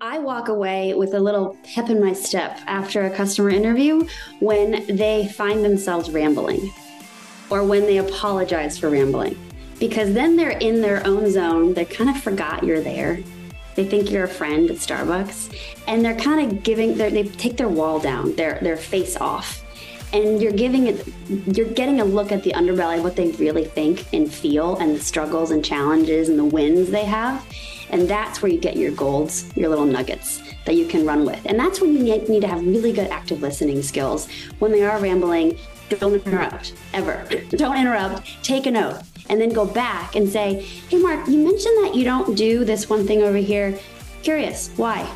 I walk away with a little pep in my step after a customer interview when they find themselves rambling or when they apologize for rambling. Because then they're in their own zone. They kind of forgot you're there. They think you're a friend at Starbucks and they're kind of giving, they take their wall down, their, their face off. And you're giving it, you're getting a look at the underbelly of what they really think and feel and the struggles and challenges and the wins they have and that's where you get your golds, your little nuggets that you can run with. And that's when you need to have really good active listening skills. When they are rambling, don't interrupt ever. don't interrupt, take a note, and then go back and say, Hey, Mark, you mentioned that you don't do this one thing over here. Curious, why?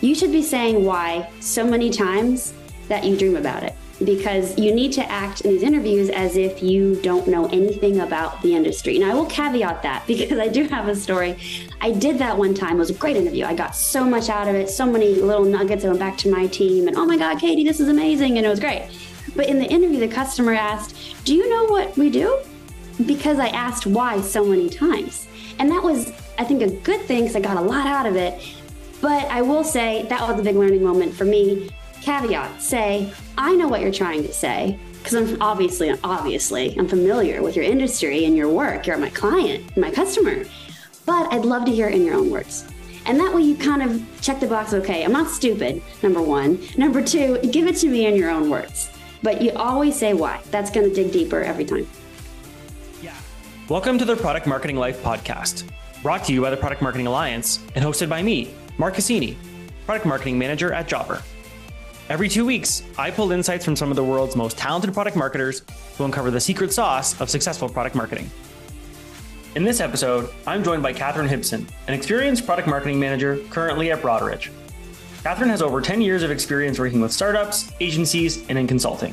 You should be saying why so many times that you dream about it because you need to act in these interviews as if you don't know anything about the industry. Now, I will caveat that because I do have a story. I did that one time. It was a great interview. I got so much out of it, so many little nuggets. I went back to my team and, oh my God, Katie, this is amazing. And it was great. But in the interview, the customer asked, Do you know what we do? Because I asked why so many times. And that was, I think, a good thing because I got a lot out of it. But I will say that was a big learning moment for me caveat say, I know what you're trying to say because I'm obviously, obviously, I'm familiar with your industry and your work. You're my client, my customer, but I'd love to hear it in your own words. And that way you kind of check the box, okay, I'm not stupid, number one. Number two, give it to me in your own words. But you always say why. That's going to dig deeper every time. Yeah. Welcome to the Product Marketing Life podcast, brought to you by the Product Marketing Alliance and hosted by me, Mark Assini, Product Marketing Manager at Jobber. Every two weeks, I pull insights from some of the world's most talented product marketers who uncover the secret sauce of successful product marketing. In this episode, I'm joined by Katharine Hibson, an experienced product marketing manager currently at Broadridge. Katharine has over 10 years of experience working with startups, agencies, and in consulting.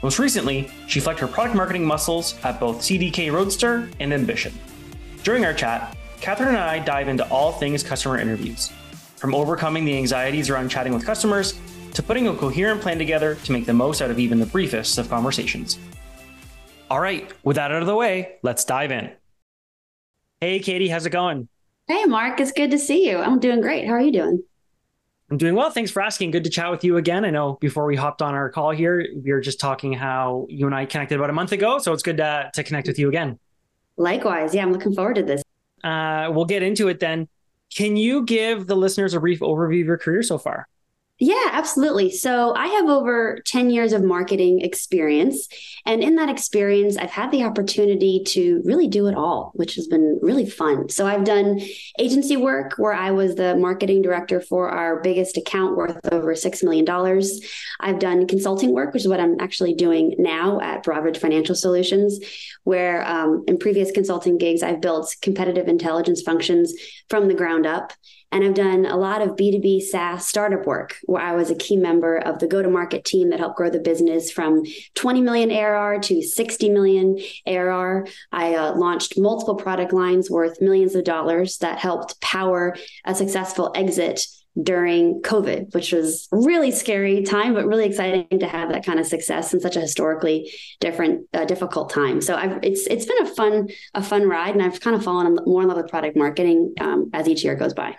Most recently, she flexed her product marketing muscles at both CDK Roadster and Ambition. During our chat, Katharine and I dive into all things customer interviews, from overcoming the anxieties around chatting with customers to putting a coherent plan together to make the most out of even the briefest of conversations. All right, with that out of the way, let's dive in. Hey, Katie, how's it going? Hey, Mark, it's good to see you. I'm doing great. How are you doing? I'm doing well. Thanks for asking. Good to chat with you again. I know before we hopped on our call here, we were just talking how you and I connected about a month ago. So it's good to, to connect with you again. Likewise. Yeah, I'm looking forward to this. Uh, we'll get into it then. Can you give the listeners a brief overview of your career so far? Yeah, absolutely. So I have over 10 years of marketing experience. And in that experience, I've had the opportunity to really do it all, which has been really fun. So I've done agency work where I was the marketing director for our biggest account worth over $6 million. I've done consulting work, which is what I'm actually doing now at Broadridge Financial Solutions, where um, in previous consulting gigs, I've built competitive intelligence functions from the ground up. And I've done a lot of B2B SaaS startup work where I was a key member of the go to market team that helped grow the business from 20 million ARR to 60 million ARR. I uh, launched multiple product lines worth millions of dollars that helped power a successful exit during COVID, which was really scary time, but really exciting to have that kind of success in such a historically different, uh, difficult time. So I've, it's it's been a fun a fun ride, and I've kind of fallen more in love with product marketing um, as each year goes by.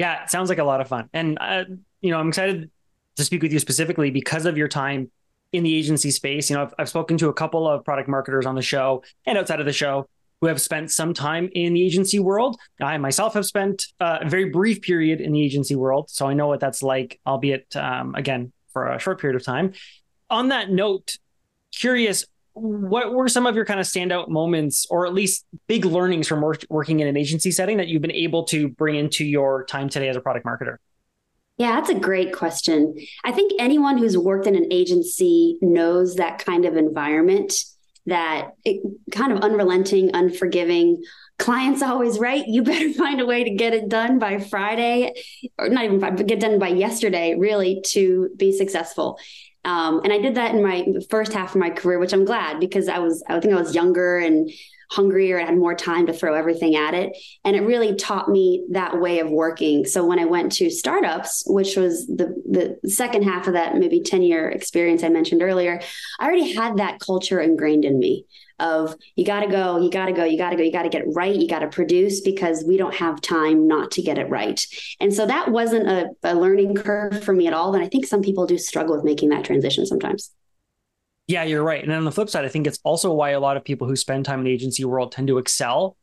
Yeah, it sounds like a lot of fun. And, uh, you know, I'm excited to speak with you specifically because of your time in the agency space. You know, I've, I've spoken to a couple of product marketers on the show and outside of the show who have spent some time in the agency world. I myself have spent uh, a very brief period in the agency world. So I know what that's like, albeit, um, again, for a short period of time. On that note, curious, what were some of your kind of standout moments or at least big learnings from work, working in an agency setting that you've been able to bring into your time today as a product marketer? Yeah that's a great question. I think anyone who's worked in an agency knows that kind of environment that it, kind of unrelenting unforgiving clients always right? You better find a way to get it done by friday or not even but get done by yesterday really to be successful. Um, and I did that in my first half of my career, which I'm glad because I was, I think I was younger and hungrier and had more time to throw everything at it. And it really taught me that way of working. So when I went to startups, which was the, the second half of that maybe 10 year experience I mentioned earlier, I already had that culture ingrained in me of you got to go, you got to go, you got to go, you got to get it right, you got to produce because we don't have time not to get it right. And so that wasn't a, a learning curve for me at all. And I think some people do struggle with making that transition sometimes. Yeah, you're right. And on the flip side, I think it's also why a lot of people who spend time in the agency world tend to excel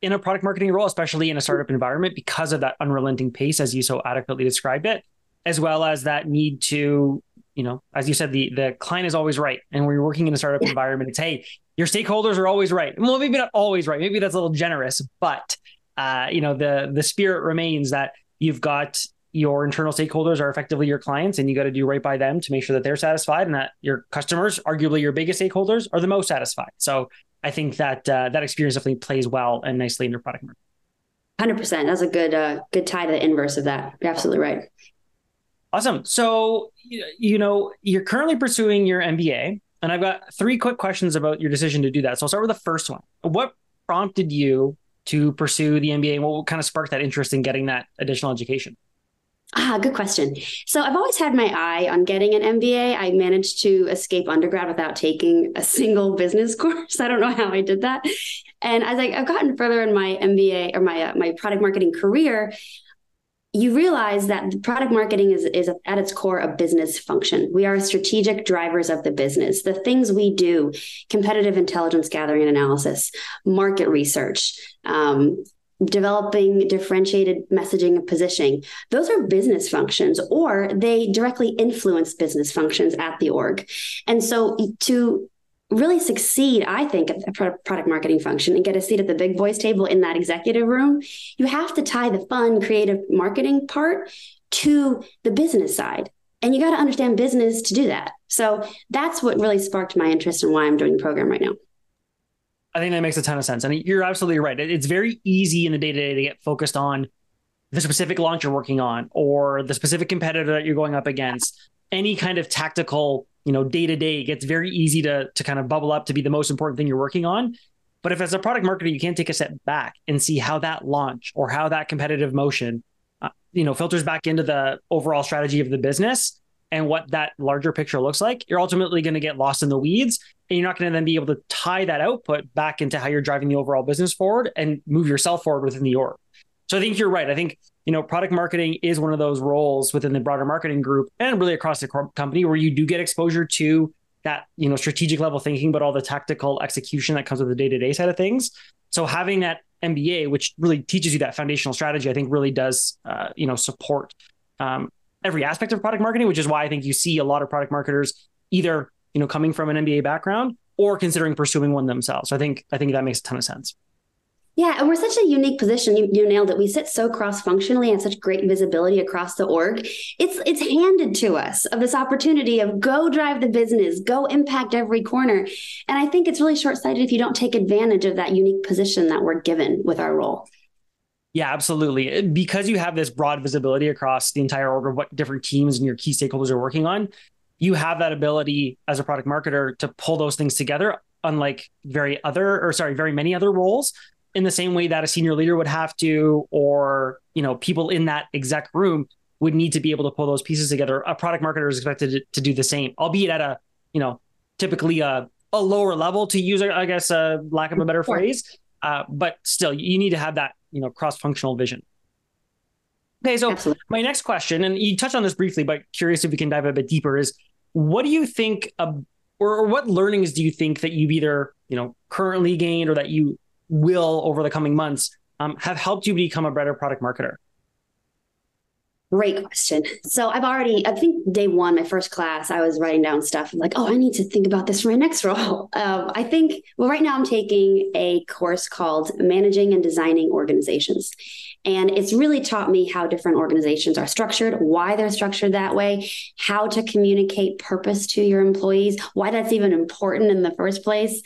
in a product marketing role, especially in a startup environment, because of that unrelenting pace, as you so adequately described it, as well as that need to, you know, as you said, the the client is always right. And when you're working in a startup yeah. environment, it's hey, your stakeholders are always right. Well, maybe not always right. Maybe that's a little generous, but uh, you know, the the spirit remains that you've got your internal stakeholders are effectively your clients and you got to do right by them to make sure that they're satisfied and that your customers arguably your biggest stakeholders are the most satisfied so i think that uh, that experience definitely plays well and nicely in your product market 100% that's a good uh, good tie to the inverse of that you're absolutely right awesome so you know you're currently pursuing your mba and I've got three quick questions about your decision to do that. So I'll start with the first one. What prompted you to pursue the MBA and what kind of sparked that interest in getting that additional education? Ah, good question. So I've always had my eye on getting an MBA. I managed to escape undergrad without taking a single business course. I don't know how I did that. And as I, have gotten further in my MBA or my uh, my product marketing career, you realize that product marketing is, is at its core a business function. We are strategic drivers of the business. The things we do, competitive intelligence gathering and analysis, market research, um, developing differentiated messaging and positioning, those are business functions or they directly influence business functions at the org. And so to really succeed, I think, at the product marketing function and get a seat at the big boys table in that executive room, you have to tie the fun, creative marketing part to the business side. And you got to understand business to do that. So that's what really sparked my interest in why I'm doing the program right now. I think that makes a ton of sense. And you're absolutely right. It's very easy in the day to day to get focused on the specific launch you're working on or the specific competitor that you're going up against, any kind of tactical you know, day to day, gets very easy to to kind of bubble up to be the most important thing you're working on. But if as a product marketer, you can't take a step back and see how that launch or how that competitive motion, uh, you know, filters back into the overall strategy of the business and what that larger picture looks like, you're ultimately going to get lost in the weeds, and you're not going to then be able to tie that output back into how you're driving the overall business forward and move yourself forward within the org. So I think you're right. I think you know product marketing is one of those roles within the broader marketing group and really across the company where you do get exposure to that you know strategic level thinking, but all the tactical execution that comes with the day to day side of things. So having that MBA, which really teaches you that foundational strategy, I think really does uh, you know support um, every aspect of product marketing, which is why I think you see a lot of product marketers either you know coming from an MBA background or considering pursuing one themselves. So I think I think that makes a ton of sense. Yeah, and we're such a unique position. You, you nailed it. We sit so cross-functionally and such great visibility across the org. It's it's handed to us of this opportunity of go drive the business, go impact every corner. And I think it's really short-sighted if you don't take advantage of that unique position that we're given with our role. Yeah, absolutely. Because you have this broad visibility across the entire org of what different teams and your key stakeholders are working on, you have that ability as a product marketer to pull those things together unlike very other or sorry very many other roles in the same way that a senior leader would have to, or you know, people in that exec room would need to be able to pull those pieces together. A product marketer is expected to, do the same, albeit at a you know typically a, a lower level to use, I guess, a uh, lack of a better phrase. Uh, but still, you need to have that you know cross functional vision. Okay, so Absolutely. my next question, and you touched on this briefly, but curious if we can dive a bit deeper, is what do you think, uh, or, or what learnings do you think that you've either you know currently gained or that you will over the coming months um, have helped you become a better product marketer? Great question. So I've already, I think day one, my first class, I was writing down stuff. I'm like, oh, I need to think about this for my next role. Um, I think, well, right now I'm taking a course called Managing and Designing Organizations. And it's really taught me how different organizations are structured, why they're structured that way, how to communicate purpose to your employees, why that's even important in the first place.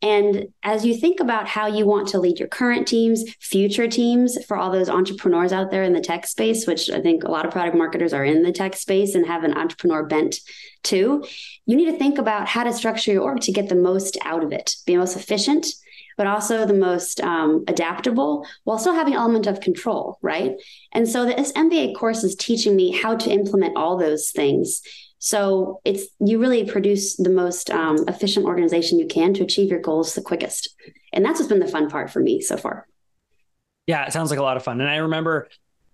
And as you think about how you want to lead your current teams, future teams, for all those entrepreneurs out there in the tech space, which I think a lot of product marketers are in the tech space and have an entrepreneur bent too, you need to think about how to structure your org to get the most out of it, be most efficient, but also the most um, adaptable while still having element of control, right? And so this MBA course is teaching me how to implement all those things. So it's you really produce the most um, efficient organization you can to achieve your goals the quickest, and that's what's been the fun part for me so far. Yeah, it sounds like a lot of fun. And I remember,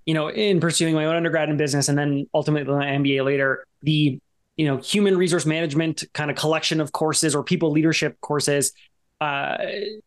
you know, in pursuing my own undergrad in business and then ultimately my MBA later, the you know human resource management kind of collection of courses or people leadership courses uh,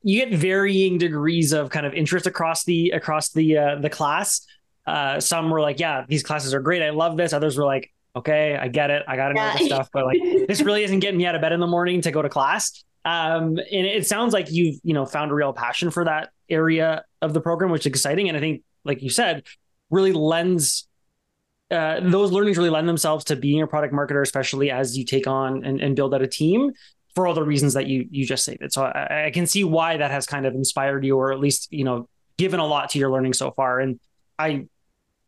you get varying degrees of kind of interest across the across the uh, the class. Uh, some were like, "Yeah, these classes are great. I love this." Others were like, "Okay, I get it. I got to know yeah. this stuff, but like, this really isn't getting me out of bed in the morning to go to class." Um, and it sounds like you've you know found a real passion for that area of the program, which is exciting. And I think, like you said, really lends uh, those learnings really lend themselves to being a product marketer, especially as you take on and, and build out a team for all the reasons that you you just stated. So I, I, can see why that has kind of inspired you, or at least you know given a lot to your learning so far. And I,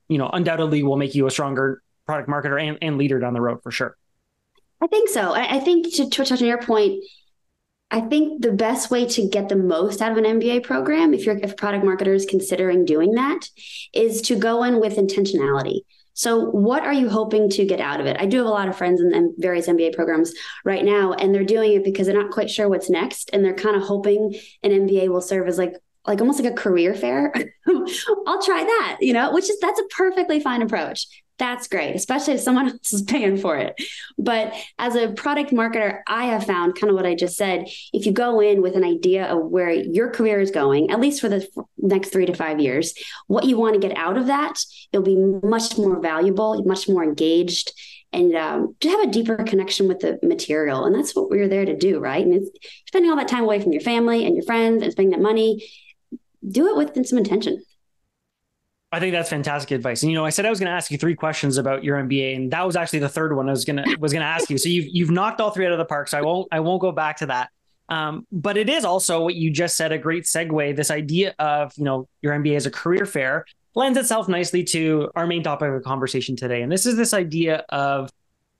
you know, undoubtedly will make you a stronger product marketer and, and leader down the road for sure. I think so. I, I think to, to touch on your point, I think the best way to get the most out of an MBA program, if you're if product marketer is considering doing that, is to go in with intentionality. So, what are you hoping to get out of it? I do have a lot of friends in, in, various MBA programs right now, and they're doing it because they're not quite sure what's next, and they're kind of hoping an MBA will serve as like like almost like a career fair. I'll try that, you know, which is that's a perfectly fine approach that's great, especially if someone else is paying for it. But as a product marketer, I have found kind of what I just said. If you go in with an idea of where your career is going, at least for the next three to five years, what you want to get out of that, you'll be much more valuable, much more engaged, and um, to have a deeper connection with the material. And that's what we're there to do, right? And it's spending all that time away from your family and your friends and spending that money. Do it with some intention. I think that's fantastic advice. And you know, I said I was going to ask you three questions about your MBA, and that was actually the third one I was gonna was gonna ask you. So you've you've knocked all three out of the park. So I won't I won't go back to that. Um, but it is also what you just said a great segue. This idea of you know your MBA as a career fair lends itself nicely to our main topic of conversation today, and this is this idea of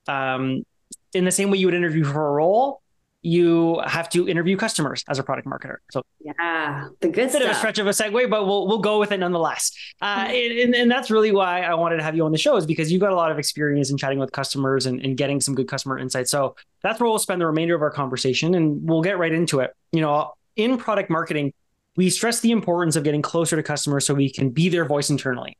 um, in the same way you would interview for a role, you have to interview customers as a product marketer. So yeah, the good bit stuff. of a stretch of a segue, but we'll we'll go with it nonetheless. Uh, and, and that's really why I wanted to have you on the show is because you've got a lot of experience in chatting with customers and, and getting some good customer insights. So that's where we'll spend the remainder of our conversation, and we'll get right into it. You know, in product marketing, we stress the importance of getting closer to customers so we can be their voice internally.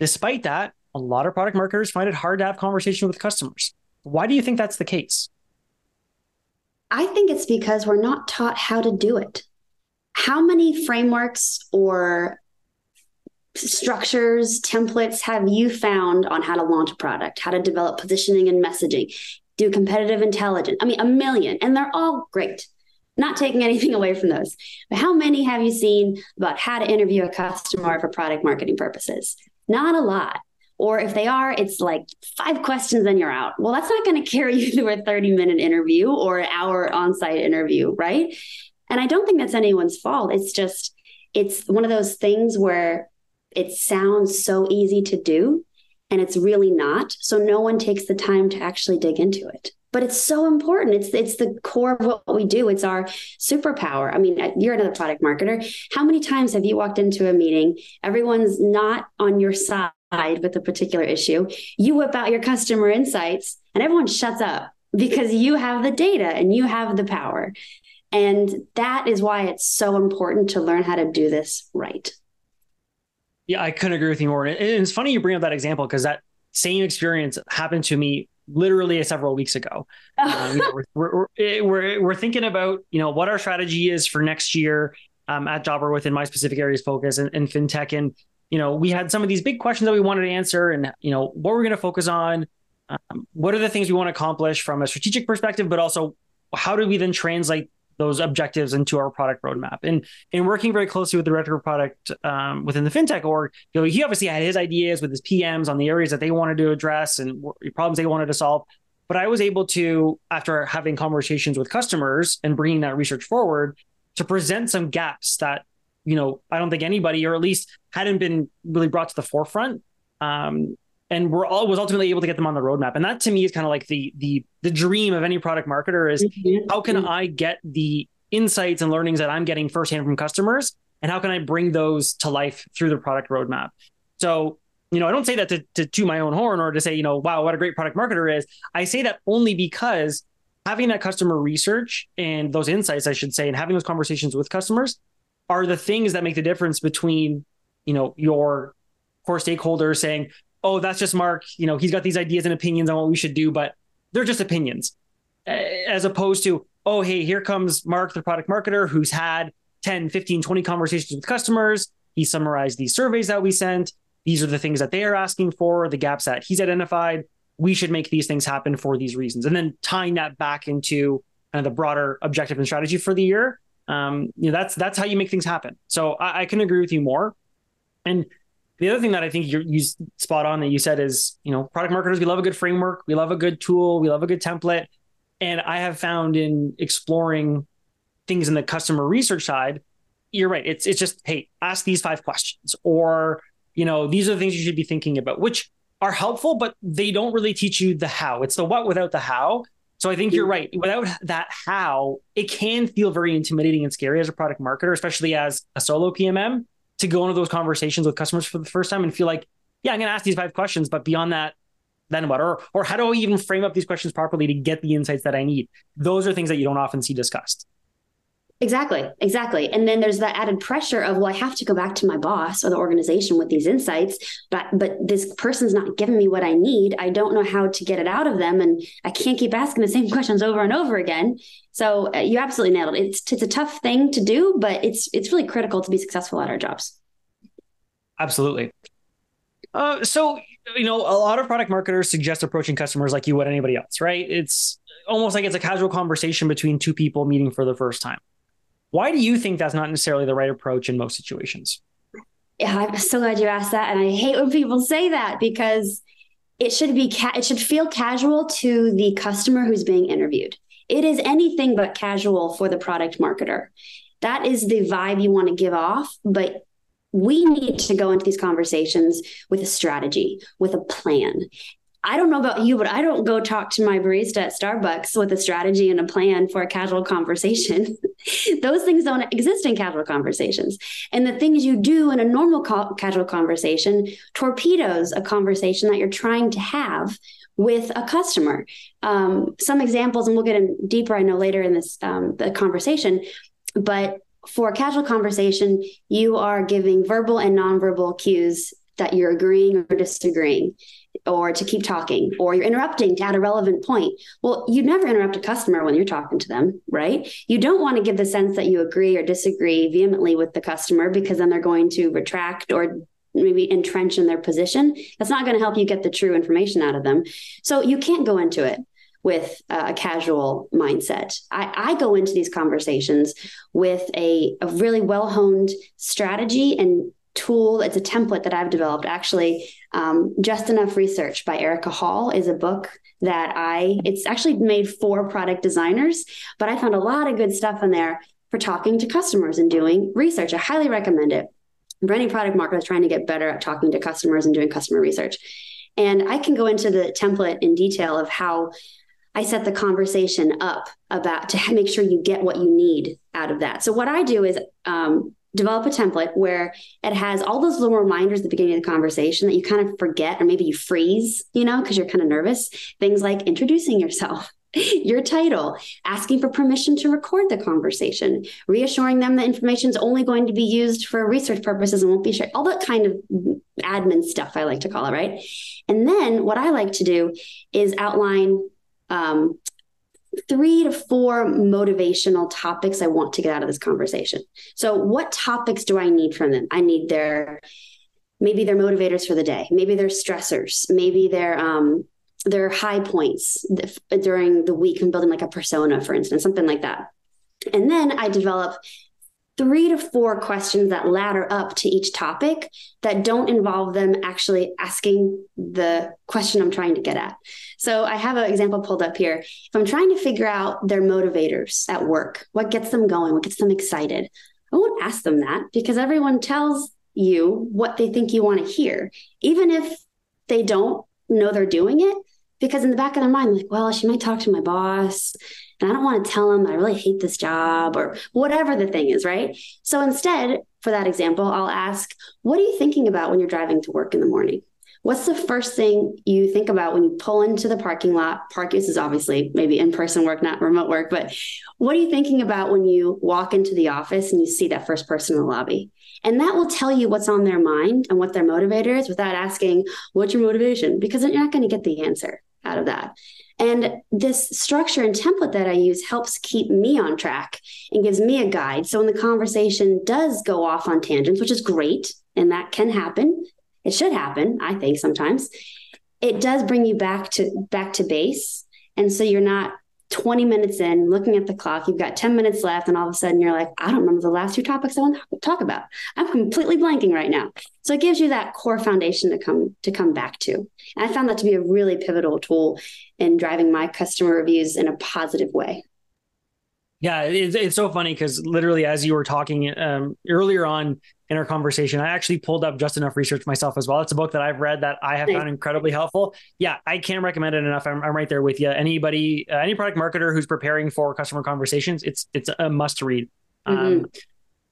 Despite that, a lot of product marketers find it hard to have conversation with customers. Why do you think that's the case? I think it's because we're not taught how to do it. How many frameworks or structures, templates have you found on how to launch a product, how to develop positioning and messaging, do competitive intelligence? I mean, a million, and they're all great. Not taking anything away from those. But how many have you seen about how to interview a customer for product marketing purposes? Not a lot. Or if they are, it's like five questions and you're out. Well, that's not going to carry you through a 30 minute interview or an hour on site interview, right? And I don't think that's anyone's fault. It's just, it's one of those things where it sounds so easy to do and it's really not. So no one takes the time to actually dig into it. But it's so important. It's it's the core of what we do. It's our superpower. I mean, uh, you're another product marketer. How many times have you walked into a meeting? Everyone's not on your side with a particular issue, you whip out your customer insights and everyone shuts up because you have the data and you have the power. And that is why it's so important to learn how to do this right. Yeah, I couldn't agree with you more. And it's funny you bring up that example because that same experience happened to me literally several weeks ago. um, you know, we're, we're, eh, we're, we're, thinking about, you know, what our strategy is for next year um, at Jobber within my specific areas focus and, and fintech. And you know, we had some of these big questions that we wanted to answer and, you know, what we're going to focus on. Um, what are the things we want to accomplish from a strategic perspective, but also how do we then translate those objectives into our product roadmap? And in working very closely with the director of product um, within the fintech org, you know, he obviously had his ideas with his PMs on the areas that they wanted to address and problems they wanted to solve. But I was able to, after having conversations with customers and bringing that research forward, to present some gaps that you know, I don't think anybody, or at least hadn't been really brought to the forefront. Um, and we're all was ultimately able to get them on the roadmap. And that to me is kind of like the the the dream of any product marketer is mm-hmm. how can I get the insights and learnings that I'm getting firsthand from customers? And how can I bring those to life through the product roadmap? So, you know, I don't say that to, to, to my own horn or to say, you know, wow, what a great product marketer is. I say that only because having that customer research and those insights, I should say, and having those conversations with customers are the things that make the difference between, you know, your core stakeholders saying, oh, that's just Mark, you know, he's got these ideas and opinions on what we should do, but they're just opinions. As opposed to, oh, hey, here comes Mark, the product marketer, who's had 10, 15, 20 conversations with customers. He summarized these surveys that we sent. These are the things that they are asking for, the gaps that he's identified. We should make these things happen for these reasons. And then tying that back into kind of the broader objective and strategy for the year. Um, you know, that's that's how you make things happen. So I, I can agree with you more. And the other thing that I think you're you spot on that you said is, you know, product marketers, we love a good framework, we love a good tool, we love a good template. And I have found in exploring things in the customer research side, you're right. It's it's just, hey, ask these five questions, or you know, these are the things you should be thinking about, which are helpful, but they don't really teach you the how. It's the what without the how. So I think you're right. Without that how, it can feel very intimidating and scary as a product marketer, especially as a solo PMM, to go into those conversations with customers for the first time and feel like, yeah, I'm going to ask these five questions, but beyond that, then what? Or or how do I even frame up these questions properly to get the insights that I need? Those are things that you don't often see discussed. Exactly, exactly. And then there's that added pressure of, well, I have to go back to my boss or the organization with these insights, but but this person's not giving me what I need. I don't know how to get it out of them, and I can't keep asking the same questions over and over again. So uh, you absolutely nailed it. It's it's a tough thing to do, but it's it's really critical to be successful at our jobs. Absolutely. Uh, so you know, a lot of product marketers suggest approaching customers like you would anybody else, right? It's almost like it's a casual conversation between two people meeting for the first time. Why do you think that's not necessarily the right approach in most situations? Yeah, I'm so glad you asked that, and I hate when people say that because it should be ca- it should feel casual to the customer who's being interviewed. It is anything but casual for the product marketer. That is the vibe you want to give off, but we need to go into these conversations with a strategy, with a plan. I don't know about you, but I don't go talk to my barista at Starbucks with a strategy and a plan for a casual conversation. Those things don't exist in casual conversations. And the things you do in a normal ca- casual conversation torpedoes a conversation that you're trying to have with a customer. Um, some examples, and we'll get in deeper, I know, later in this um, the conversation, but for a casual conversation, you are giving verbal and nonverbal cues that you're agreeing or disagreeing or to keep talking or you're interrupting to add a relevant point. Well, you never interrupt a customer when you're talking to them, right? You don't want to give the sense that you agree or disagree vehemently with the customer because then they're going to retract or maybe entrench in their position. That's not going to help you get the true information out of them. So you can't go into it with a casual mindset. I, I, go into these conversations with a, a really well honed strategy and tool. It's a template that I've developed. Actually, um, Just Enough Research by Erika Hall is a book that I, it's actually made for product designers, but I found a lot of good stuff in there for talking to customers and doing research. I highly recommend it. For any product marketer trying to get better at talking to customers and doing customer research. And I can go into the template in detail of how I set the conversation up about to make sure you get what you need out of that. So what I do is um, develop a template where it has all those little reminders at the beginning of the conversation that you kind of forget or maybe you freeze, you know, because you're kind of nervous. Things like introducing yourself, your title, asking for permission to record the conversation, reassuring them that information is only going to be used for research purposes and won't be shared, all that kind of admin stuff, I like to call it, right? And then what I like to do is outline um, three to four motivational topics I want to get out of this conversation. So, what topics do I need from them? I need their maybe their motivators for the day, maybe their stressors, maybe their um, their high points during the week and building like a persona, for instance, something like that. And then I develop three to four questions that ladder up to each topic that don't involve them actually asking the question I'm trying to get at. So I have an example pulled up here. If I'm trying to figure out their motivators at work, what gets them going, what gets them excited, I won't ask them that because everyone tells you what they think you want to hear, even if they don't know they're doing it. Because in the back of their mind, like, well, she might talk to my boss and I don't want to tell them I really hate this job or whatever the thing is, right? So instead, for that example, I'll ask, what are you thinking about when you're driving to work in the morning? What's the first thing you think about when you pull into the parking lot? Park use is obviously maybe in person work, not remote work, but what are you thinking about when you walk into the office and you see that first person in the lobby? And that will tell you what's on their mind and what their motivator is without asking, what's your motivation? Because you're not going to get the answer out of that. And this structure and template that I use helps keep me on track and gives me a guide. So when the conversation does go off on tangents, which is great, and that can happen, it should happen, I think sometimes, it does bring you back to back to base. And so you're not 20 minutes in, looking at the clock, you've got 10 minutes left, and all of a sudden you're like, I don't remember the last two topics I want to talk about. I'm completely blanking right now. So it gives you that core foundation to come to come back to. And I found that to be a really pivotal tool in driving my customer reviews in a positive way. Yeah, it's, it's so funny because literally, as you were talking um, earlier on in our conversation, I actually pulled up just enough research myself as well. It's a book that I've read that I have found incredibly helpful. Yeah, I can't recommend it enough. I'm, I'm right there with you. Anybody, uh, any product marketer who's preparing for customer conversations, it's it's a must read. Mm-hmm. Um,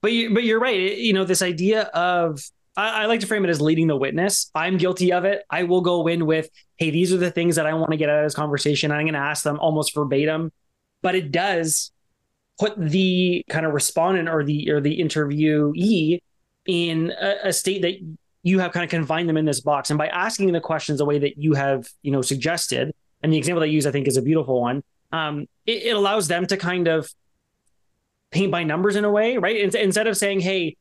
but you, but you're right. You know, this idea of I, I like to frame it as leading the witness. I'm guilty of it. I will go in with, hey, these are the things that I want to get out of this conversation. I'm going to ask them almost verbatim, but it does put the kind of respondent or the or the interviewee in a, a, state that you have kind of confined them in this box. And by asking the questions the way that you have you know suggested and the example that you use i think is a beautiful one um, it, it, allows them to kind of paint by numbers in a way right? Instead of saying hey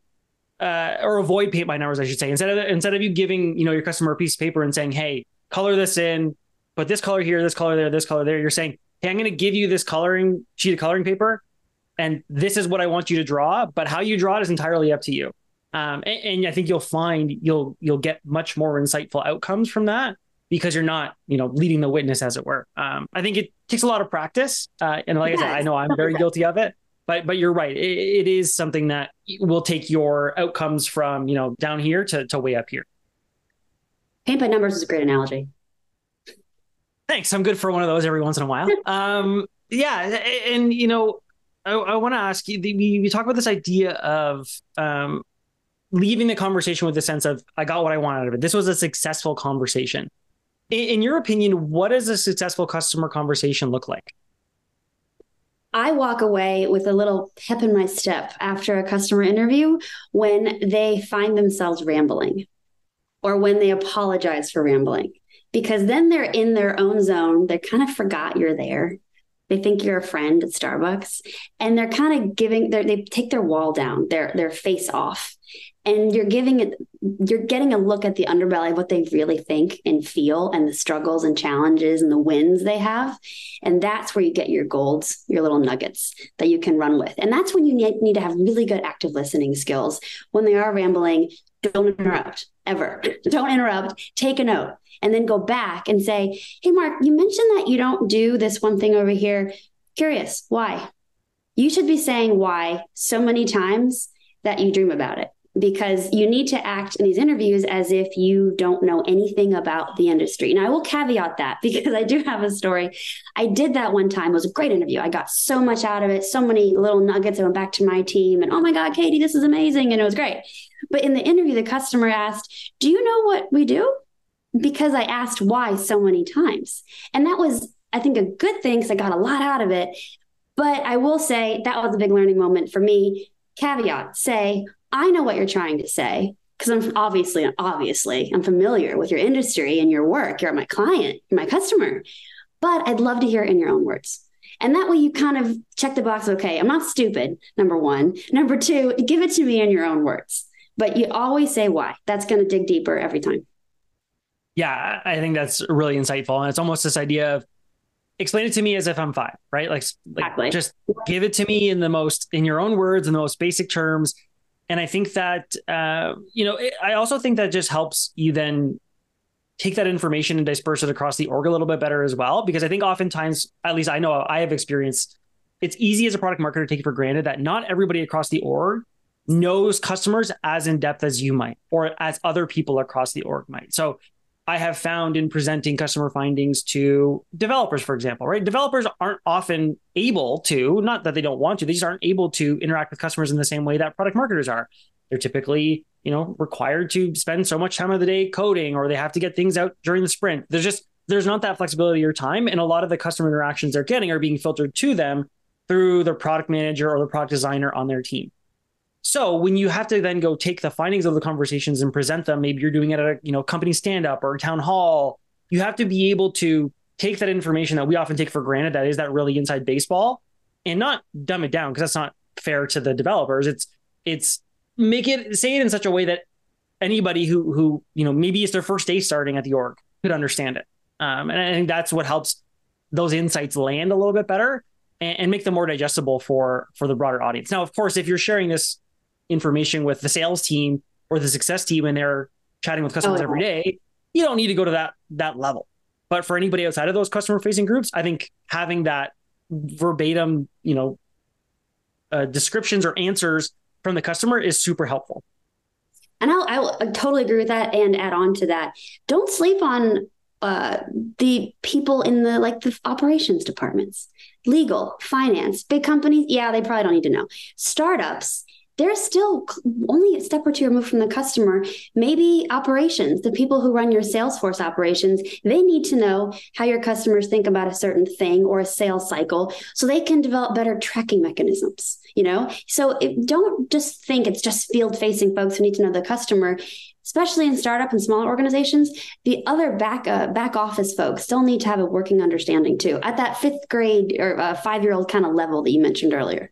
uh, or avoid paint by numbers i should say. Instead of instead of you giving you know your customer a piece of paper and saying hey color this in put this color here this color there this color there you're saying hey i'm going to give you this coloring sheet of coloring paper and this is what I want you to draw, but how you draw it is entirely up to you. Um, and, and, I think you'll find you'll you'll get much more insightful outcomes from that because you're not you know leading the witness as it were. Um, I think it takes a lot of practice, uh, and like yes. I said, I know I'm very guilty of it. But but you're right. It, it is something that will take your outcomes from you know down here to to way up here. Paint by numbers is a great analogy. Thanks. I'm good for one of those every once in a while. um, yeah, and you know I, I want to ask you. We, we talk about this idea of um, leaving the conversation with the sense of I got what I wanted out of it. This was a successful conversation. In, in your opinion, what does a successful customer conversation look like? I walk away with a little pep in my step after a customer interview when they find themselves rambling or when they apologize for rambling because then they're in their own zone. They kind of forgot you're there. They think you're a friend at Starbucks, and they're kind of giving. They take their wall down, their their face off, and you're giving it. You're getting a look at the underbelly of what they really think and feel, and the struggles and challenges and the wins they have, and that's where you get your golds, your little nuggets that you can run with. And that's when you need, to have really good active listening skills. When they are rambling, don't interrupt ever. Don't interrupt. Take a note and then go back and say, Hey, Mark, you mentioned that you don't do this one thing over here. Curious, why? You should be saying why so many times that you dream about it because you need to act in these interviews as if you don't know anything about the industry. And I will caveat that because I do have a story. I did that one time. It was a great interview. I got so much out of it, so many little nuggets. I went back to my team and, oh my God, Katie, this is amazing. And it was great. But in the interview, the customer asked, Do you know what we do? Because I asked why so many times. And that was, I think, a good thing because I got a lot out of it. But I will say that was a big learning moment for me. Caveat say, I know what you're trying to say because I'm obviously, obviously, I'm familiar with your industry and your work. You're my client, you're my customer. But I'd love to hear it in your own words. And that way you kind of check the box okay, I'm not stupid, number one. Number two, give it to me in your own words but you always say why. That's going to dig deeper every time. Yeah, I think that's really insightful. And it's almost this idea of explain it to me as if I'm five, right? Like, like exactly. just give it to me in the most, in your own words, in the most basic terms. And I think that, uh, you know, it, I also think that just helps you then take that information and disperse it across the org a little bit better as well. Because I think oftentimes, at least I know I have experienced, it's easy as a product marketer to take for granted that not everybody across the org knows customers as in depth as you might or as other people across the org might. So I have found in presenting customer findings to developers, for example, right? Developers aren't often able to, not that they don't want to, they just aren't able to interact with customers in the same way that product marketers are. They're typically, you know, required to spend so much time of the day coding or they have to get things out during the sprint. There's just there's not that flexibility or time. And a lot of the customer interactions they're getting are being filtered to them through the product manager or the product designer on their team. So when you have to then go take the findings of the conversations and present them, maybe you're doing it at a you know company stand up or a town hall, you have to be able to take that information that we often take for granted that is that really inside baseball and not dumb it down because that's not fair to the developers. It's it's make it say it in such a way that anybody who who you know maybe it's their first day starting at the org could understand it. Um, and I think that's what helps those insights land a little bit better and, and make them more digestible for for the broader audience. Now, of course, if you're sharing this information with the sales team or the success team and they're chatting with customers oh, every day, you don't need to go to that that level. But for anybody outside of those customer facing groups, I think having that verbatim, you know, uh, descriptions or answers from the customer is super helpful. And I'll, I'll totally agree with that and add on to that. Don't sleep on uh, the people in the like the operations departments, legal, finance, big companies. Yeah, they probably don't need to know. Startups, they're still only a step or two removed from the customer. Maybe operations, the people who run your Salesforce operations, they need to know how your customers think about a certain thing or a sales cycle so they can develop better tracking mechanisms, you know? So it, don't just think it's just field facing folks who need to know the customer. Especially in startup and smaller organizations, the other back uh, back office folks still need to have a working understanding too, at that fifth grade or uh, five year old kind of level that you mentioned earlier.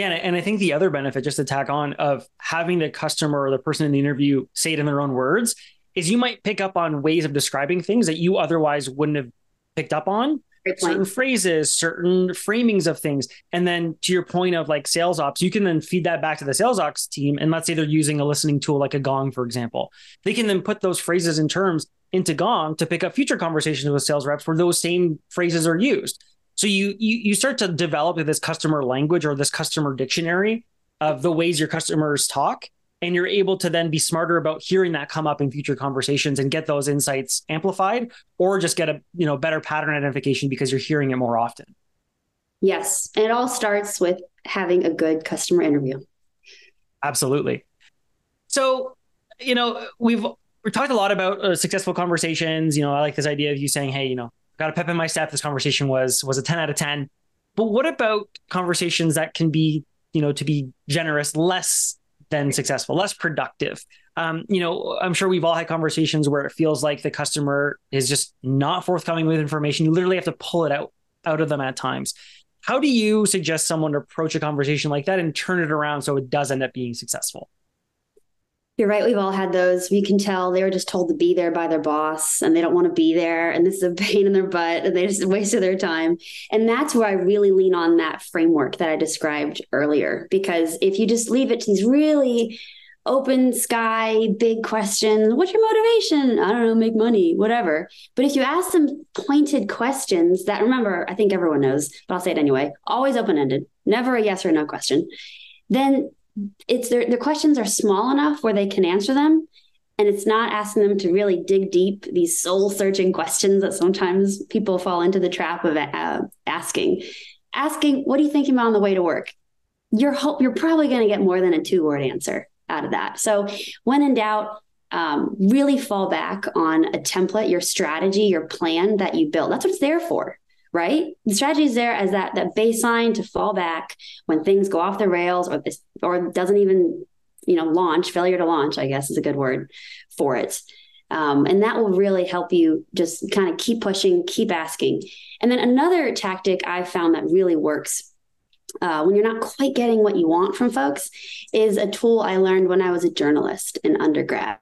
Yeah, and I think the other benefit, just to tack on, of having the customer or the person in the interview say it in their own words, is you might pick up on ways of describing things that you otherwise wouldn't have picked up on. Certain phrases, certain framings of things. And then to your point of like sales ops, you can then feed that back to the sales ops team. And let's say they're using a listening tool like a Gong, for example. They can then put those phrases and terms into Gong to pick up future conversations with sales reps where those same phrases are used. So you you you start to develop this customer language or this customer dictionary of the ways your customers talk and you're able to then be smarter about hearing that come up in future conversations and get those insights amplified or just get a you know better pattern identification because you're hearing it more often. Yes. And it all starts with having a good customer interview. Absolutely. So you know we've we talked a lot about uh, successful conversations. You know i like this idea of you saying hey you know got a pep in my step. This conversation was was a 10 out of 10. But what about conversations that can be, you know, to be generous, less than successful, less productive? Um, you know, I'm sure we've all had conversations where it feels like the customer is just not forthcoming with information. You literally have to pull it out out of them at times. How do you suggest someone approach a conversation like that and turn it around so it does end up being successful? You're right. We've all had those. We can tell they were just told to be there by their boss and they don't want to be there. And this is a pain in their butt and they just wasted their time. And that's where I really lean on that framework that I described earlier. Because if you just leave it to these really open sky, big questions, what's your motivation? I don't know, make money, whatever. But if you ask them pointed questions that remember, I think everyone knows, but I'll say it anyway, always open ended, never a yes or no question, then it's their the questions are small enough where they can answer them and it's not asking them to really dig deep these soul searching questions that sometimes people fall into the trap of uh, asking. Asking what are you thinking about on the way to work? You're hope you're probably going to get more than a two word answer out of that. So when in doubt um, really fall back on a template your strategy your plan that you built. That's what it's there for right? The strategy is there as that that baseline to fall back when things go off the rails or this or doesn't even you know launch failure to launch i guess is a good word for it. Um, and that will really help you just kind of keep pushing keep asking. And then another tactic i've found that really works uh, when you're not quite getting what you want from folks is a tool i learned when i was a journalist in undergrad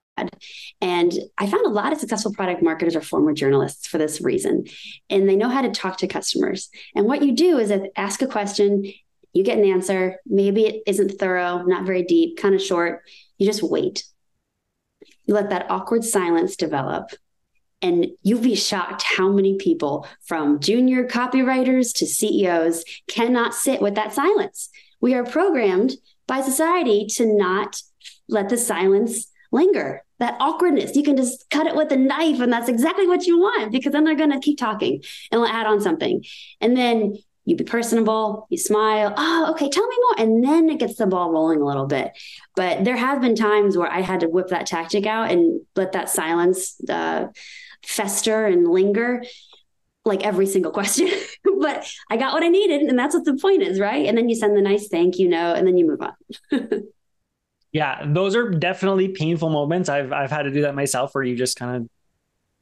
and I found a lot of successful product marketers are former journalists for this reason. And they know how to talk to customers. And what you do is ask a question, you get an answer. Maybe it isn't thorough, not very deep, kind of short. You just wait. You let that awkward silence develop. And you'll be shocked how many people, from junior copywriters to CEOs, cannot sit with that silence. We are programmed by society to not let the silence linger, that awkwardness. You can just cut it with a knife, and that's exactly what you want because then they're going to keep talking and we'll add on something. And then you be personable, you smile. Oh, okay, tell me more. And then it gets the ball rolling a little bit. But there have been times where I had to whip that tactic out and let that silence uh, fester and linger like every single question. but I got what I needed. And that's what the point is, right? And then you send the nice thank you note and then you move on. yeah, those are definitely painful moments. I've I've had to do that myself where you just kind of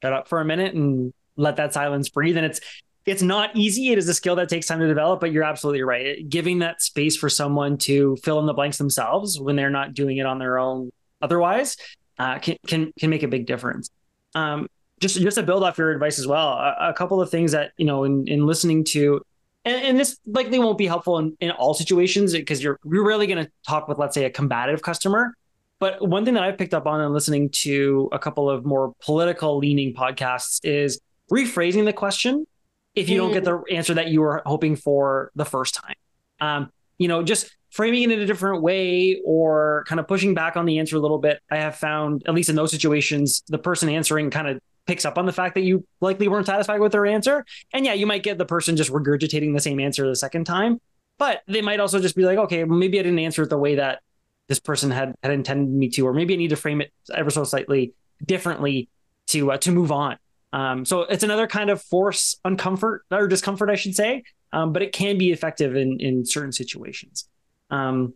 shut up for a minute and let that silence breathe. And it's it's not easy. It is a skill that takes time to develop, but you're absolutely right. Giving that space for someone to fill in the blanks themselves when they're not doing it on their own otherwise uh, can, can, can make a big difference. Um, just, just to build off your advice as well, a, a couple of things that, you know, in, in listening to, and, and this likely won't be helpful in, in all situations because you're, you're really going to talk with, let's say, a combative customer. But one thing that I've picked up on in listening to a couple of more political leaning podcasts is rephrasing the question if you mm. don't get the answer that you were hoping for the first time. Um, you know, just framing it in a different way or kind of pushing back on the answer a little bit. I have found, at least in those situations, the person answering kind of picks up on the fact that you likely weren't satisfied with their answer. And yeah, you might get the person just regurgitating the same answer the second time, but they might also just be like, okay, maybe I didn't answer it the way that this person had had intended me to, or maybe I need to frame it ever so slightly differently to uh, to move on. Um, so it's another kind of force uncomfort or discomfort, I should say, um, but it can be effective in in certain situations. Um,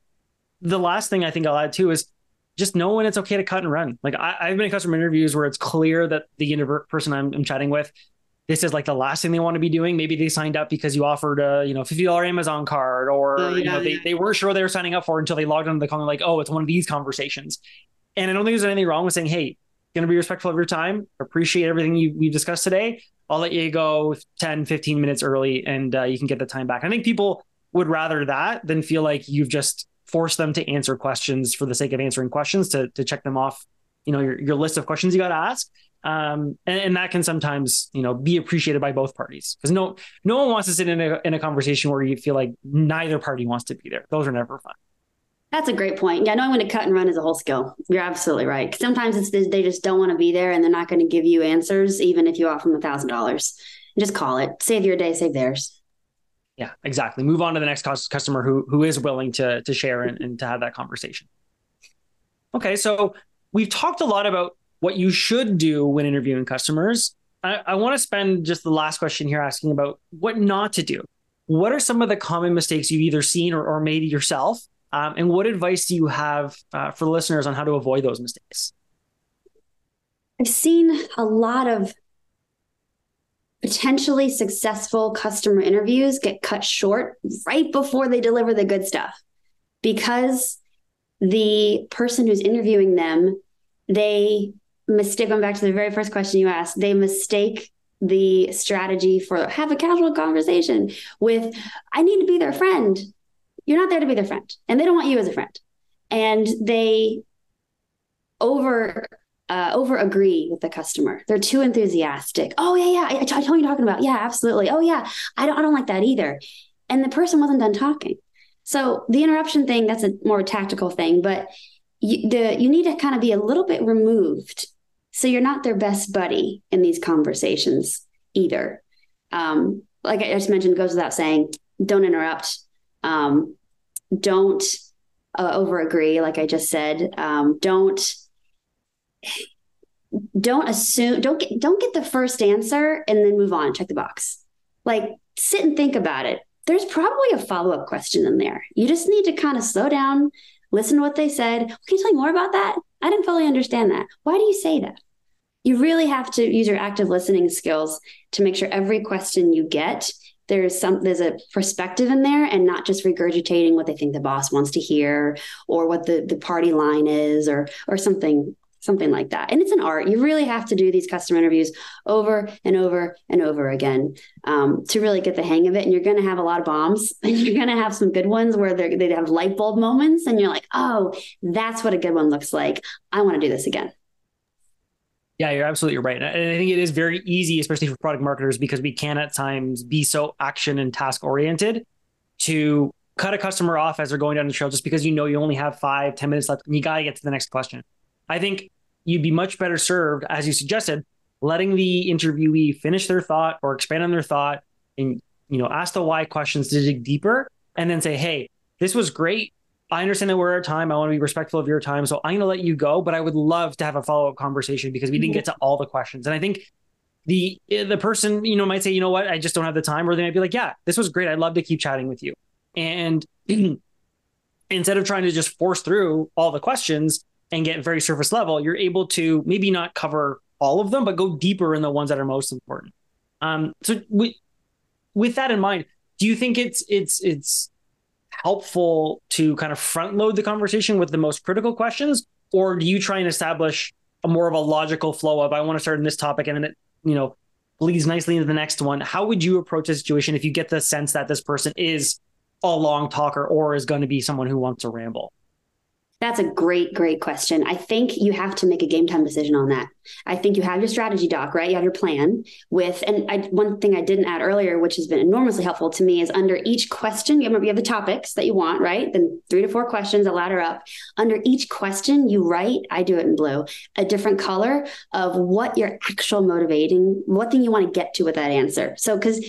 the last thing I think I'll add too is just know when it's okay to cut and run. Like I, have been in customer interviews where it's clear that the person I'm, I'm, chatting with, this is like the last thing they want to be doing. Maybe they signed up because you offered a you know fifty dollar Amazon card, or oh, yeah, you know they, they weren't sure they were signing up for until they logged onto the call and like, oh, it's one of these conversations. And I don't think there's anything wrong with saying, hey, going to be respectful of your time. Appreciate everything you, we've discussed today. I'll let you go 10, 15 minutes early and uh, you can get the time back. I think people would rather that than feel like you've just forced them to answer questions for the sake of answering questions to, to check them off, you know, your, your list of questions you got to ask. Um, and, and, that can sometimes, you know, be appreciated by both parties because no, no one wants to sit in a, in a conversation where you feel like neither party wants to be there. Those are never fun. That's a great point. Yeah, knowing when to cut and run is a whole skill. You're absolutely right. Sometimes it's they just don't want to be there, and they're not going to give you answers, even if you offer them a thousand dollars. Just call it. Save your day. Save theirs. Yeah, exactly. Move on to the next customer who who is willing to to share and, and to have that conversation. Okay, so we've talked a lot about what you should do when interviewing customers. I, I want to spend just the last question here asking about what not to do. What are some of the common mistakes you've either seen or, or made yourself um, and what advice do you have uh, for listeners on how to avoid those mistakes? I've seen a lot of potentially successful customer interviews get cut short right before they deliver the good stuff. Because the person who's interviewing them they mistake going back to the very first question you asked they mistake the strategy for have a casual conversation with i need to be their friend you're not there to be their friend and they don't want you as a friend. And they over uh, over agree with the customer. They're too enthusiastic. Oh yeah yeah I, I, you're talking about. Yeah absolutely. Oh yeah I don't I don't like that either. And the person wasn't done talking. So the interruption thing that's a more tactical thing but you, the you need to kind of be a little bit removed. So you're not their best buddy in these conversations either. Um, like I just mentioned goes without saying don't interrupt. Um, don't uh, over agree like i just said. Um, don't don't assume don't get don't get the first answer and then move on check the box. Like sit and think about it. There's probably a follow-up question in there. You just need to kind of slow down listen to what they said. Can you tell me more about that? I didn't fully understand that. Why do you say that? You really have to use your active listening skills to make sure every question you get there's some there's a perspective in there and not just regurgitating what they think the boss wants to hear or what the the party line is or or something something like that. And it's an art. You really have to do these customer interviews over and over and over again um, to really get the hang of it. And you're going to have a lot of bombs and you're going to have some good ones where they they have light bulb moments and you're like oh that's what a good one looks like. I want to do this again. Yeah, you're absolutely right. And I think it is very easy, especially for product marketers, because we can at times be so action and task oriented to cut a customer off as they're going down the trail just because you know you only have five, ten minutes left and you got to get to the next question. I think you'd be much better served, as you suggested, letting the interviewee finish their thought or expand on their thought and you know ask the why questions to dig deeper and then say hey this was great. I understand that we're at time. I want to be respectful of your time so i'm going to let you go but i would love to have a follow-up conversation because we didn't get to all the questions. And i think the the person you know might say you know what? I just don't have the time or they might be like yeah this was great. I'd love to keep chatting with you. And instead of trying to just force through all the questions and get very surface level you're able to maybe not cover all of them, but go deeper in the ones that are most important. Um, so with, with that in mind, do you think it's it's it's helpful to kind of front load the conversation with the most critical questions, or do you try and establish a more of a logical flow of I want to start in this topic and then it you know leads nicely into the next one? How would you approach a situation if you get the sense that this person is a long talker or is going to be someone who wants to ramble? That's a great, great question. I think you have to make a game time decision on that. I think you have your strategy doc, right? You have your plan with, and I, one thing I didn't add earlier, which has been enormously helpful to me, is under each question, you you have the topics that you want, right? Then three to four questions a ladder up. Under each question, you write, I do it in blue, a different color of what your actual motivating, what thing you want to get to with that answer. So, because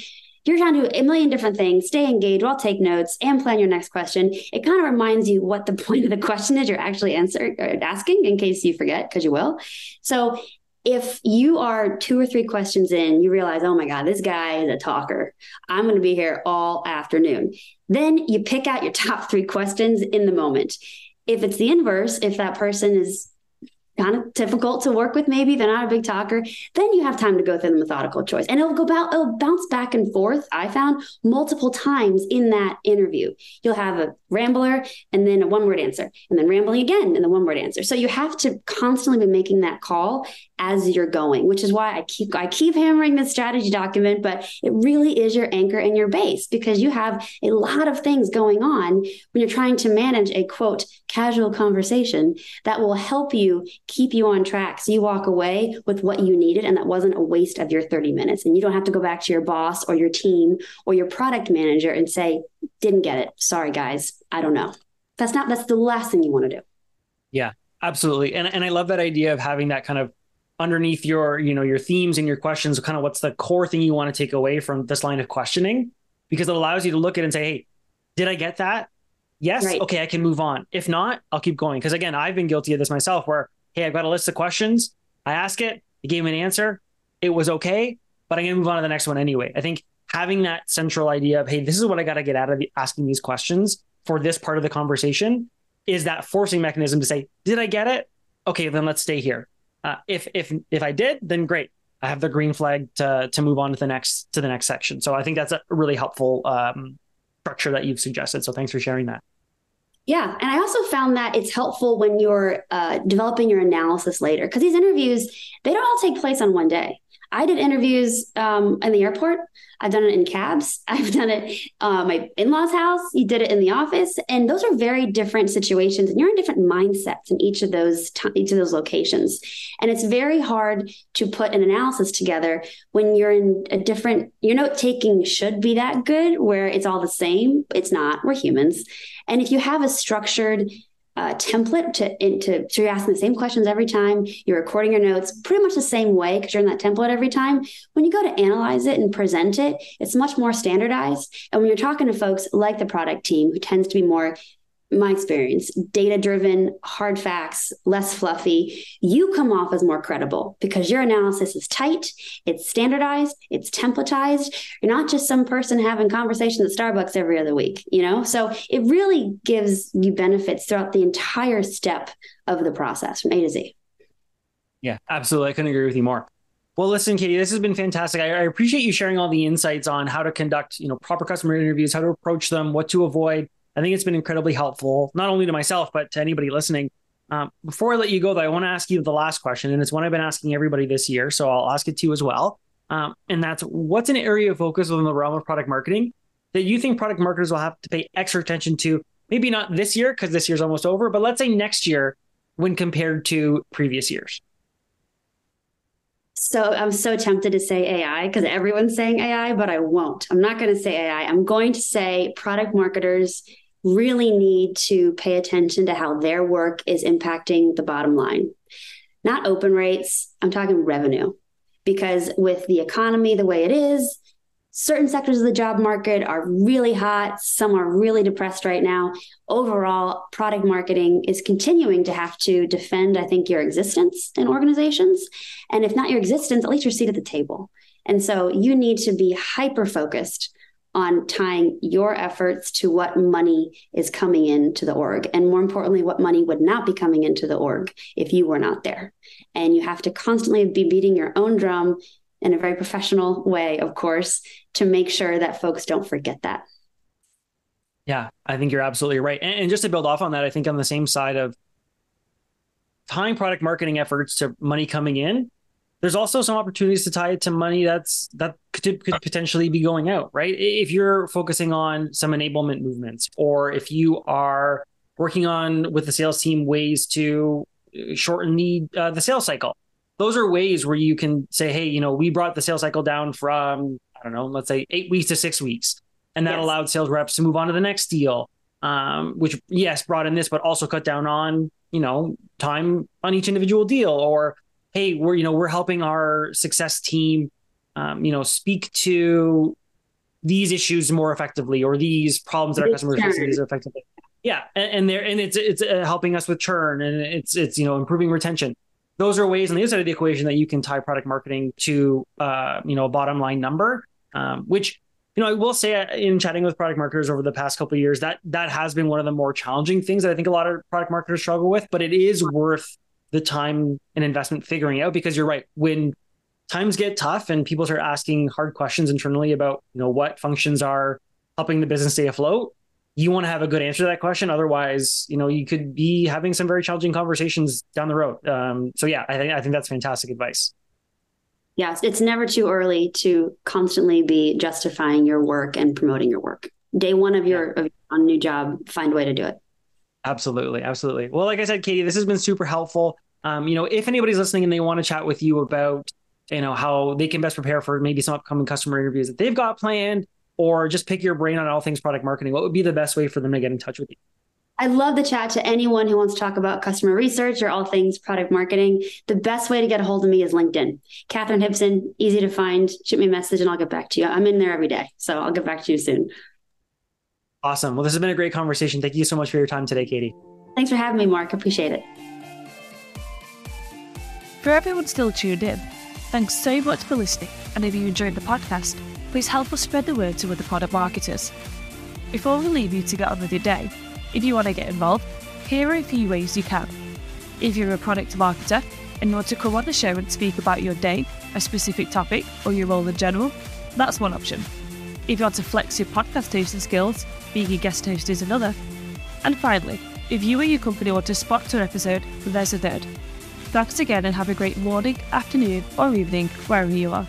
you're trying to do a million different things, stay engaged while take notes and plan your next question. It kind of reminds you what the point of the question is you're actually answering or uh, asking in case you forget, because you will. So if you are two or three questions in, you realize, oh my God, this guy is a talker. I'm going to be here all afternoon. Then you pick out your top three questions in the moment. If it's the inverse, if that person is kind of difficult to work with maybe they're not a big talker then you have time to go through the methodical choice. And it'll go about it'll bounce back and forth i found multiple times in that interview. You'll have a rambler and then a one word answer and then rambling again and the one word answer. So you have to constantly be making that call as you're going which is why i keep i keep hammering this strategy document but it really is your anchor and your base because you have a lot of things going on when you're trying to manage a quote casual conversation that will help you keep you on track. So you walk away with what you needed and that wasn't a waste of your 30 minutes. And you don't have to go back to your boss or your team or your product manager and say, didn't get it. Sorry, guys. I don't know. That's not, that's the last thing you want to do. Yeah, absolutely. And, and I love that idea of having that kind of underneath your, you know, your themes and your questions, kind of what's the core thing you want to take away from this line of questioning, because it allows you to look at it and say, Hey, did I get that? Yes. Right. Okay. I can move on. If not, I'll keep going. Cause again, I've been guilty of this myself where hey, I've got a list of questions. I ask it, it gave me an answer. It was okay, but I'm going to move on to the next one anyway. I think having that central idea of, hey, this is what I got to get out of the, asking these questions for this part of the conversation is that forcing mechanism to say, did I get it? Okay, then let's stay here. Uh, if if if I did, then great. I have the green flag to to move on to the next to the next section. So I think that's a really helpful um, structure that you've suggested. So thanks for sharing that. Yeah. And I also found that it's helpful when you're uh, developing your analysis later because these interviews, they don't all take place on one day. I did interviews um, in the airport. I've done it in cabs. I've done it uh, my in-laws' house. You did it in the office, and those are very different situations. And you're in different mindsets in each of those t- each of those locations. And it's very hard to put an analysis together when you're in a different. Your note taking should be that good, where it's all the same. It's not. We're humans, and if you have a structured uh, template to into so you're asking the same questions every time. You're recording your notes pretty much the same way because you're in that template every time. When you go to analyze it and present it it's much more standardized. And when you're talking to folks like the product team who tends to be more my experience, data driven, hard facts, less fluffy, you come off as more credible because your analysis is tight, it's standardized, it's templatized. You're not just some person having conversations at Starbucks every other week, you know? So it really gives you benefits throughout the entire step of the process from A to Z. Yeah, absolutely. I couldn't agree with you more. Well, listen, Katie, this has been fantastic. I, I, appreciate you sharing all the insights on how to conduct, you know, proper customer interviews, how to approach them, what to avoid. I think it's been incredibly helpful, not only to myself, but to anybody listening. Um, before I let you go, though, I want to ask you the last question, and it's one I've been asking everybody this year. So I'll ask it to you as well. Um, and that's what's an area of focus within the realm of product marketing that you think product marketers will have to pay extra attention to? Maybe not this year, because this year's almost over, but let's say next year when compared to previous years. So I'm so tempted to say AI because everyone's saying AI, but I won't. I'm not going to say AI. I'm going to say product marketers really need to pay attention to how their work is impacting the bottom line. Not open rates, I'm talking revenue. Because with the economy the way it is, certain sectors of the job market are really hot, some are really depressed right now. Overall, product marketing is continuing to have to defend, I think, your existence in organizations. And if not your existence, at least your seat at the table. And so you need to be hyper focused on tying your efforts to what money is coming into the org and more importantly what money would not be coming into the org if you were not there. And you have to constantly be beating your own drum in a very professional way of course to make sure that folks don't forget that. Yeah i think you're absolutely right. And, just to build off on that i think on the same side of tying product marketing efforts to money coming in there's also some opportunities to tie it to money that's that could, could potentially be going out, right? If you're focusing on some enablement movements, or if you are working on with the sales team ways to uh, shorten the uh, the sales cycle, those are ways where you can say, hey, you know, we brought the sales cycle down from I don't know, let's say eight weeks to six weeks, and that yes. allowed sales reps to move on to the next deal, um, which yes brought in this, but also cut down on you know time on each individual deal or hey, we're you know we're helping our success team, um, you know, speak to these issues more effectively or these problems that our customers face these effectively. Yeah, and, and they're and it's it's uh, helping us with churn and it's it's you know improving retention. Those are ways on the other side of the equation that you can tie product marketing to uh, you know a bottom line number, um, which you know, I will say uh, in chatting with product marketers over the past couple of years, that that has been one of the more challenging things that I think a lot of product marketers struggle with. But it is worth the time and investment figuring out because you're right when times get tough and people start asking hard questions internally about you know what functions are helping the business stay afloat you want to have a good answer to that question. Otherwise you know you could be having some very challenging conversations down the road. Um, so yeah i think i think that's fantastic advice. Yes it's never too early to constantly be justifying your work and promoting your work. Day one of your, of your new job find a way to do it Absolutely, absolutely. Well, like I said, Katie, this has been super helpful. Um, you know, if anybody's listening and they want to chat with you about, you know, how they can best prepare for maybe some upcoming customer interviews that they've got planned, or just pick your brain on all things product marketing, what would be the best way for them to get in touch with you? I love the chat to anyone who wants to talk about customer research or all things product marketing. The best way to get a hold of me is LinkedIn. Katharine Hibson, easy to find. Shoot me a message and I'll get back to you. I'm in there every day. So I'll get back to you soon. Awesome. Well, this has been a great conversation. Thank you so much for your time today, Katie. Thanks for having me, Mark. Appreciate it. For everyone still tuned in, thanks so much for listening. And if you enjoyed the podcast, please help us spread the word to other product marketers. Before we leave you to get on with your day, if you want to get involved, here are a few ways you can. If you're a product marketer and want to come on the show and speak about your day, a specific topic, or your role in general, that's one option. If you want to flex your podcast hosting skills, being a guest host is another. And finally, if you or your company want to sponsor an episode, there's a third. Thanks again and have a great morning, afternoon, or evening wherever you are.